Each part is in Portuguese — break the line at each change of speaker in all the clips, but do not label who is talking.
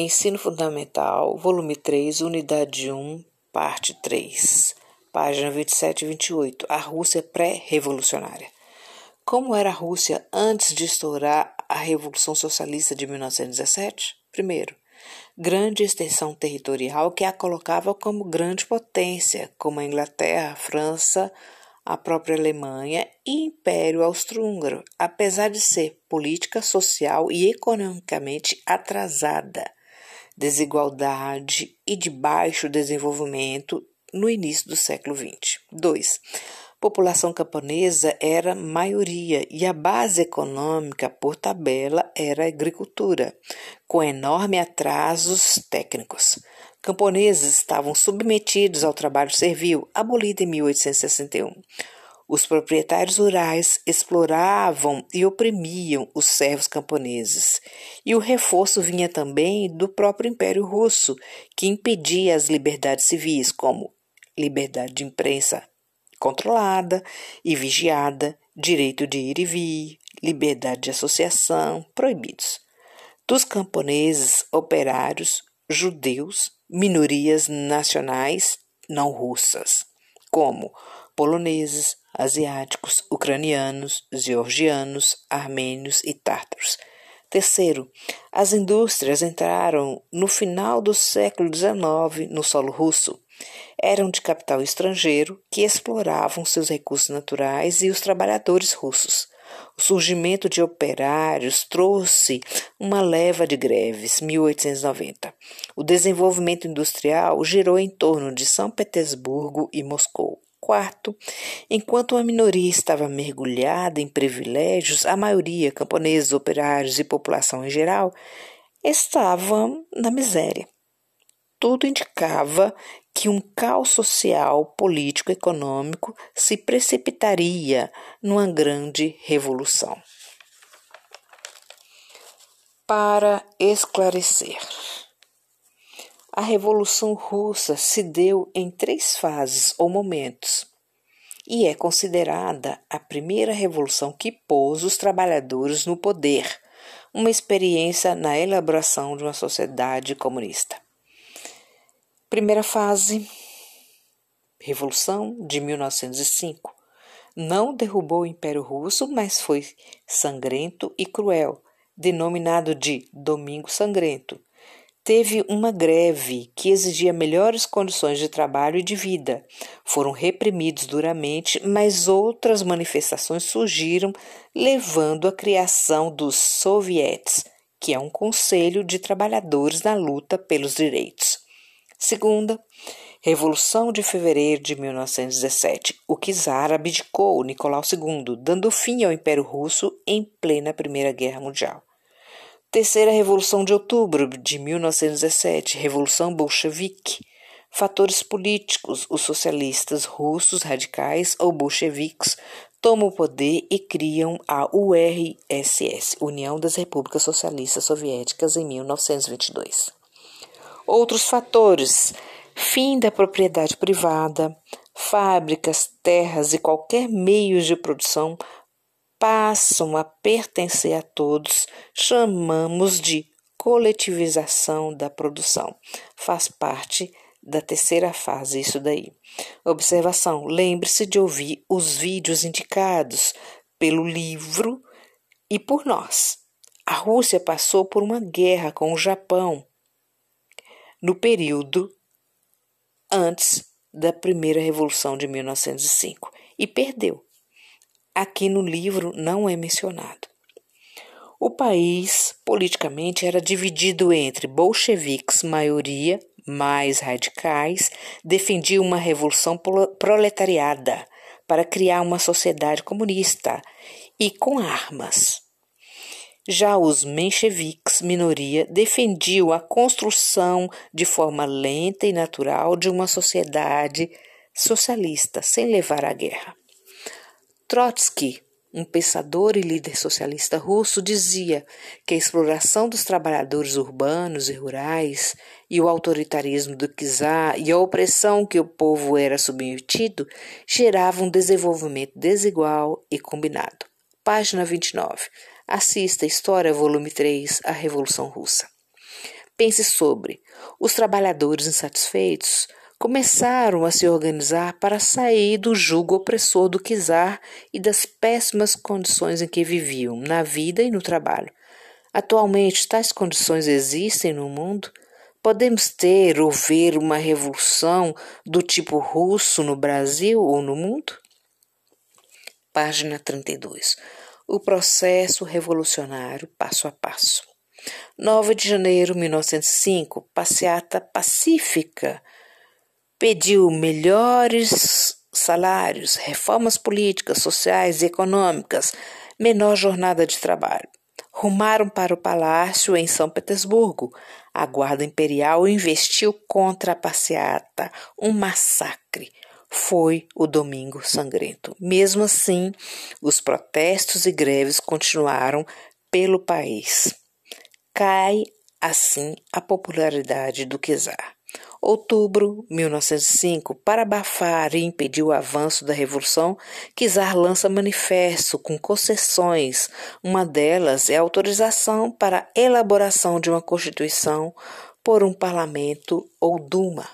Ensino Fundamental, volume 3, unidade 1, parte 3, página 27 e 28. A Rússia pré-revolucionária. Como era a Rússia antes de estourar a Revolução Socialista de 1917? Primeiro, grande extensão territorial que a colocava como grande potência, como a Inglaterra, a França, a própria Alemanha e Império Austro-Húngaro, apesar de ser política, social e economicamente atrasada, desigualdade e de baixo desenvolvimento no início do século XX. 2. População camponesa era maioria e a base econômica, por tabela, era a agricultura, com enormes atrasos técnicos. Camponeses estavam submetidos ao trabalho servil, abolido em 1861. Os proprietários rurais exploravam e oprimiam os servos camponeses. E o reforço vinha também do próprio Império Russo, que impedia as liberdades civis, como liberdade de imprensa controlada e vigiada, direito de ir e vir, liberdade de associação, proibidos. Dos camponeses, operários, judeus, minorias nacionais não russas, como poloneses, asiáticos, ucranianos, georgianos, armênios e tártaros. Terceiro, as indústrias entraram no final do século XIX no solo russo. Eram de capital estrangeiro que exploravam seus recursos naturais e os trabalhadores russos. O surgimento de operários trouxe uma leva de greves, 1890. O desenvolvimento industrial girou em torno de São Petersburgo e Moscou. Quarto, enquanto uma minoria estava mergulhada em privilégios, a maioria, camponeses, operários e população em geral, estavam na miséria. Tudo indicava que um caos social, político, econômico se precipitaria numa grande revolução. Para esclarecer, a Revolução Russa se deu em três fases ou momentos e é considerada a primeira revolução que pôs os trabalhadores no poder, uma experiência na elaboração de uma sociedade comunista. Primeira fase, Revolução de 1905. Não derrubou o Império Russo, mas foi sangrento e cruel, denominado de Domingo Sangrento. Teve uma greve que exigia melhores condições de trabalho e de vida. Foram reprimidos duramente, mas outras manifestações surgiram, levando à criação dos Sovietes, que é um conselho de trabalhadores na luta pelos direitos. Segunda, Revolução de Fevereiro de 1917. O czar abdicou Nicolau II, dando fim ao Império Russo em plena Primeira Guerra Mundial. Terceira Revolução de Outubro de 1917, Revolução Bolchevique. Fatores políticos: os socialistas russos radicais ou bolcheviques tomam o poder e criam a URSS, União das Repúblicas Socialistas Soviéticas, em 1922. Outros fatores: fim da propriedade privada, fábricas, terras e qualquer meio de produção passam a pertencer a todos, chamamos de coletivização da produção. Faz parte da terceira fase, isso daí. Observação: lembre-se de ouvir os vídeos indicados pelo livro e por nós. A Rússia passou por uma guerra com o Japão no período antes da primeira revolução de 1905 e perdeu. Aqui no livro não é mencionado. O país politicamente era dividido entre bolcheviques, maioria mais radicais, defendiam uma revolução proletariada para criar uma sociedade comunista e com armas. Já os mencheviques, minoria, defendiam a construção de forma lenta e natural de uma sociedade socialista, sem levar à guerra. Trotsky, um pensador e líder socialista russo, dizia que a exploração dos trabalhadores urbanos e rurais e o autoritarismo do czar e a opressão que o povo era submetido geravam um desenvolvimento desigual e combinado. Página 29. Assista História, volume 3, A Revolução Russa. Pense sobre. Os trabalhadores insatisfeitos começaram a se organizar para sair do jugo opressor do czar e das péssimas condições em que viviam, na vida e no trabalho. Atualmente, tais condições existem no mundo? Podemos ter ou ver uma revolução do tipo russo no Brasil ou no mundo? Página 32. O processo revolucionário passo a passo. 9 de janeiro de 1905, passeata pacífica pediu melhores salários, reformas políticas, sociais e econômicas, menor jornada de trabalho. Rumaram para o palácio em São Petersburgo. A guarda imperial investiu contra a passeata, um massacre. Foi o Domingo Sangrento. Mesmo assim, os protestos e greves continuaram pelo país. Cai assim a popularidade do czar. Outubro 1905, para abafar e impedir o avanço da Revolução, Kizar lança manifesto com concessões. Uma delas é a autorização para a elaboração de uma Constituição por um parlamento ou Duma.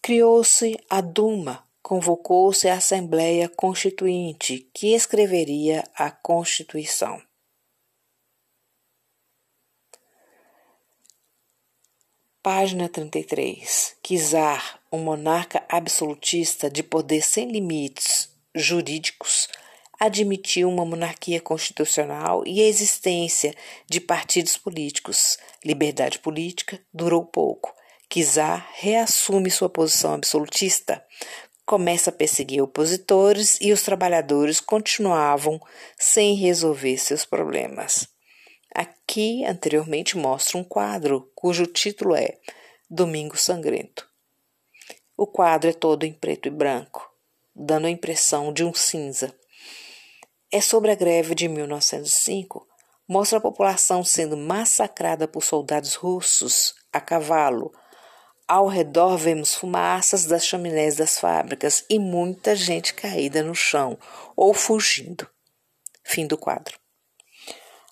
Criou-se a Duma, convocou-se a Assembleia Constituinte, que escreveria a Constituição. Página 33. Kizar, um monarca absolutista de poder sem limites jurídicos, admitiu uma monarquia constitucional e a existência de partidos políticos. Liberdade política durou pouco. Kizar reassume sua posição absolutista, começa a perseguir opositores e os trabalhadores continuavam sem resolver seus problemas. Aqui, anteriormente, mostra um quadro cujo título é Domingo Sangrento. O quadro é todo em preto e branco, dando a impressão de um cinza. É sobre a greve de 1905. Mostra a população sendo massacrada por soldados russos a cavalo. Ao redor vemos fumaças das chaminés das fábricas e muita gente caída no chão ou fugindo. Fim do quadro.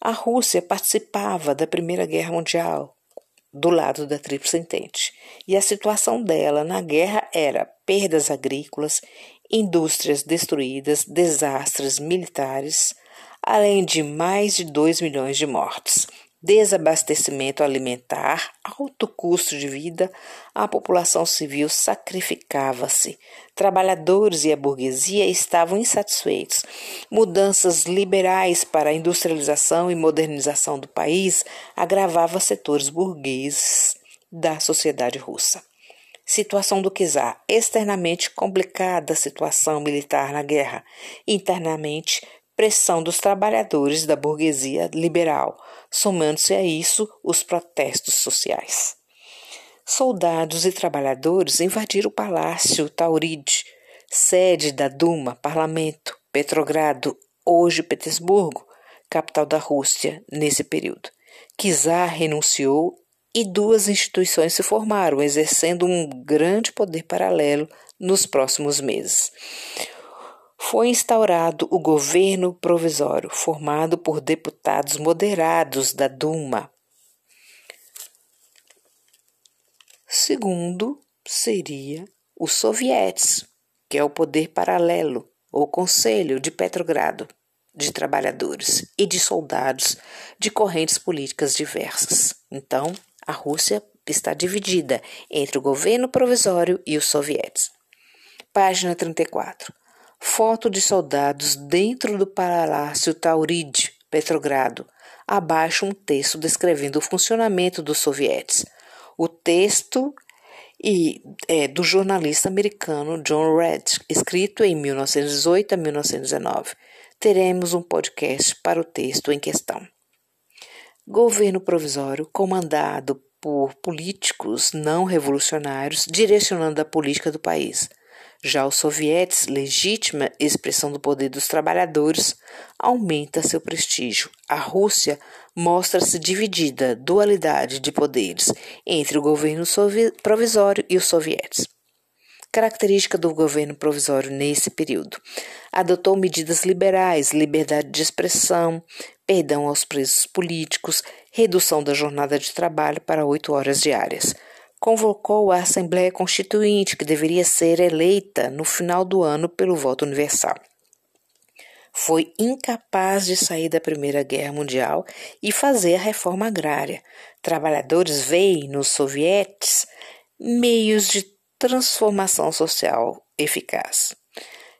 A Rússia participava da Primeira Guerra Mundial do lado da Tríplice Entente, e a situação dela na guerra era perdas agrícolas, indústrias destruídas, desastres militares, além de mais de 2 milhões de mortes desabastecimento alimentar, alto custo de vida, a população civil sacrificava-se. Trabalhadores e a burguesia estavam insatisfeitos. Mudanças liberais para a industrialização e modernização do país agravavam setores burgueses da sociedade russa. Situação do czar, externamente complicada situação militar na guerra, internamente pressão dos trabalhadores da burguesia liberal, somando-se a isso os protestos sociais. Soldados e trabalhadores invadiram o Palácio Tauride, sede da Duma, parlamento, Petrogrado, hoje Petersburgo, capital da Rússia, nesse período. Kizar renunciou e duas instituições se formaram, exercendo um grande poder paralelo nos próximos meses foi instaurado o governo provisório, formado por deputados moderados da Duma. Segundo seria os sovietes, que é o poder paralelo, ou conselho de Petrogrado, de trabalhadores e de soldados de correntes políticas diversas. Então, a Rússia está dividida entre o governo provisório e os sovietes. Página 34 foto de soldados dentro do Palácio Tauride, Petrogrado. Abaixo um texto descrevendo o funcionamento dos sovietes. O texto e é do jornalista americano John Red, escrito em 1918 a 1919. Teremos um podcast para o texto em questão. Governo provisório comandado por políticos não revolucionários direcionando a política do país. Já os sovietes, legítima expressão do poder dos trabalhadores, aumenta seu prestígio. A Rússia mostra-se dividida, dualidade de poderes entre o governo provisório e os sovietes. Característica do governo provisório nesse período: adotou medidas liberais, liberdade de expressão, perdão aos presos políticos, redução da jornada de trabalho para oito horas diárias. Convocou a Assembleia Constituinte, que deveria ser eleita no final do ano pelo voto universal. Foi incapaz de sair da Primeira Guerra Mundial e fazer a reforma agrária. Trabalhadores veem nos sovietes meios de transformação social eficaz.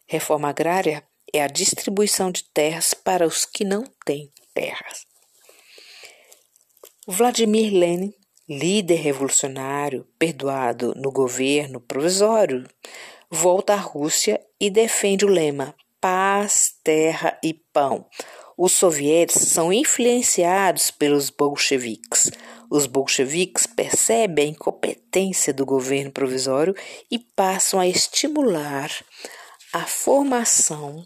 Reforma agrária é a distribuição de terras para os que não têm terras. Vladimir Lenin, líder revolucionário perdoado no governo provisório, volta à Rússia e defende o lema paz, terra e pão. Os sovietes são influenciados pelos bolcheviques. Os bolcheviques percebem a incompetência do governo provisório e passam a estimular a formação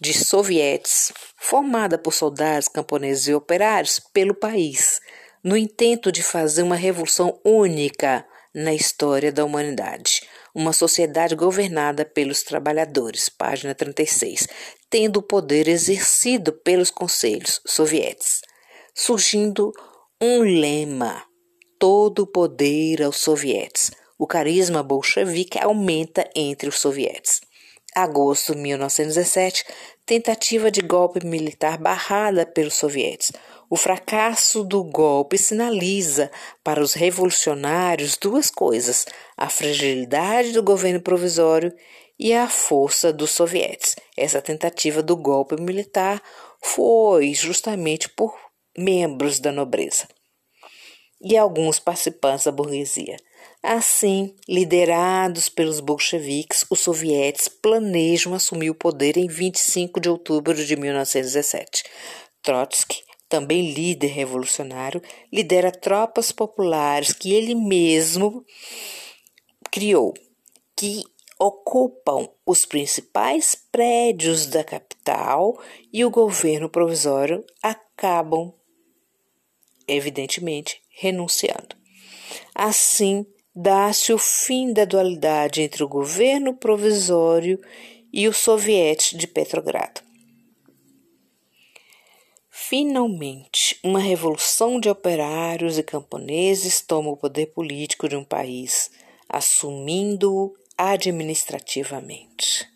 de sovietes, formada por soldados, camponeses e operários pelo país, no intento de fazer uma revolução única na história da humanidade. Uma sociedade governada pelos trabalhadores, página 36, tendo o poder exercido pelos conselhos sovietes, surgindo um lema: todo o poder aos sovietes. O carisma bolchevique aumenta entre os sovietes. Agosto de 1917, tentativa de golpe militar barrada pelos sovietes. O fracasso do golpe sinaliza para os revolucionários duas coisas: a fragilidade do governo provisório e a força dos sovietes. Essa tentativa do golpe militar foi justamente por membros da nobreza e alguns participantes da burguesia. Assim, liderados pelos bolcheviques, os sovietes planejam assumir o poder em 25 de outubro de 1917. Trotsky, também líder revolucionário, lidera tropas populares que ele mesmo criou, que ocupam os principais prédios da capital e o governo provisório acabam, evidentemente, renunciando. Assim, dá-se o fim da dualidade entre o governo provisório e o soviete de Petrogrado. Finalmente, uma revolução de operários e camponeses toma o poder político de um país, assumindo-o administrativamente.